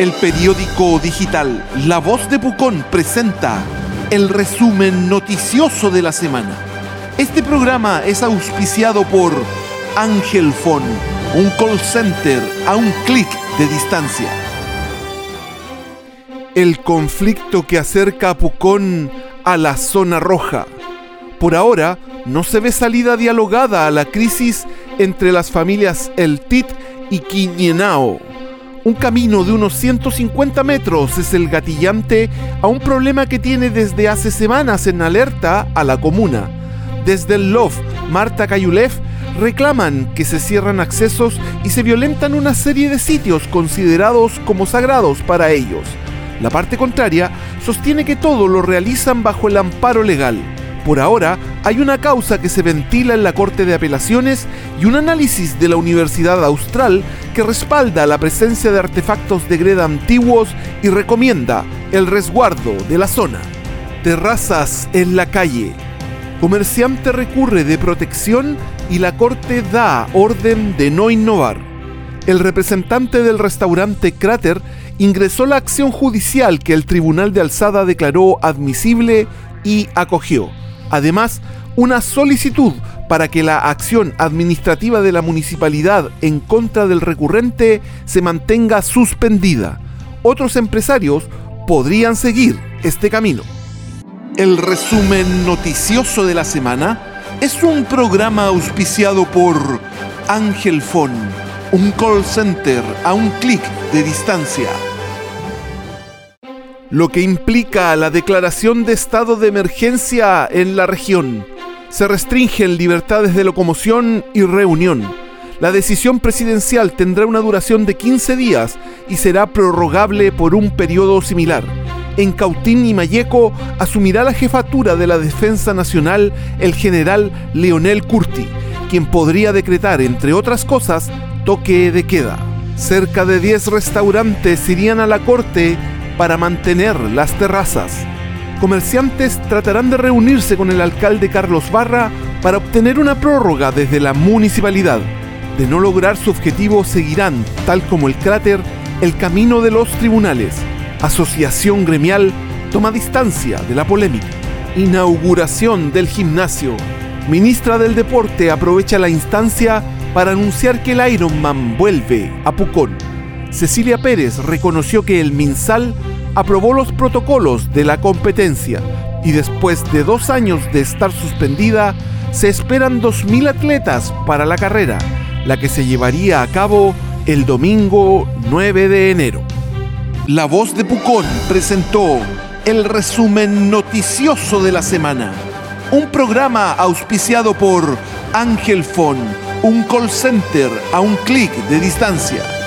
El periódico digital La Voz de Pucón presenta el resumen noticioso de la semana. Este programa es auspiciado por Ángel Phone, un call center a un clic de distancia. El conflicto que acerca a Pucón a la zona roja. Por ahora, no se ve salida dialogada a la crisis entre las familias El Tit y Quiñenao. Un camino de unos 150 metros es el gatillante a un problema que tiene desde hace semanas en alerta a la comuna. Desde el LOF, Marta Cayulev reclaman que se cierran accesos y se violentan una serie de sitios considerados como sagrados para ellos. La parte contraria sostiene que todo lo realizan bajo el amparo legal. Por ahora, hay una causa que se ventila en la Corte de Apelaciones y un análisis de la Universidad Austral que respalda la presencia de artefactos de greda antiguos y recomienda el resguardo de la zona. Terrazas en la calle. Comerciante recurre de protección y la Corte da orden de no innovar. El representante del restaurante Cráter ingresó la acción judicial que el Tribunal de Alzada declaró admisible y acogió. Además, una solicitud para que la acción administrativa de la municipalidad en contra del recurrente se mantenga suspendida. Otros empresarios podrían seguir este camino. El resumen noticioso de la semana es un programa auspiciado por Ángel Phone, un call center a un clic de distancia lo que implica la declaración de estado de emergencia en la región. Se restringen libertades de locomoción y reunión. La decisión presidencial tendrá una duración de 15 días y será prorrogable por un periodo similar. En Cautín y Mayeco asumirá la jefatura de la Defensa Nacional el general Leonel Curti, quien podría decretar, entre otras cosas, toque de queda. Cerca de 10 restaurantes irían a la corte para mantener las terrazas. Comerciantes tratarán de reunirse con el alcalde Carlos Barra para obtener una prórroga desde la municipalidad. De no lograr su objetivo seguirán, tal como el cráter, el camino de los tribunales. Asociación gremial toma distancia de la polémica. Inauguración del gimnasio. Ministra del Deporte aprovecha la instancia para anunciar que el Ironman vuelve a Pucón. Cecilia Pérez reconoció que el MinSal aprobó los protocolos de la competencia y después de dos años de estar suspendida, se esperan 2.000 atletas para la carrera, la que se llevaría a cabo el domingo 9 de enero. La voz de Pucón presentó el resumen noticioso de la semana, un programa auspiciado por Ángel Fon, un call center a un clic de distancia.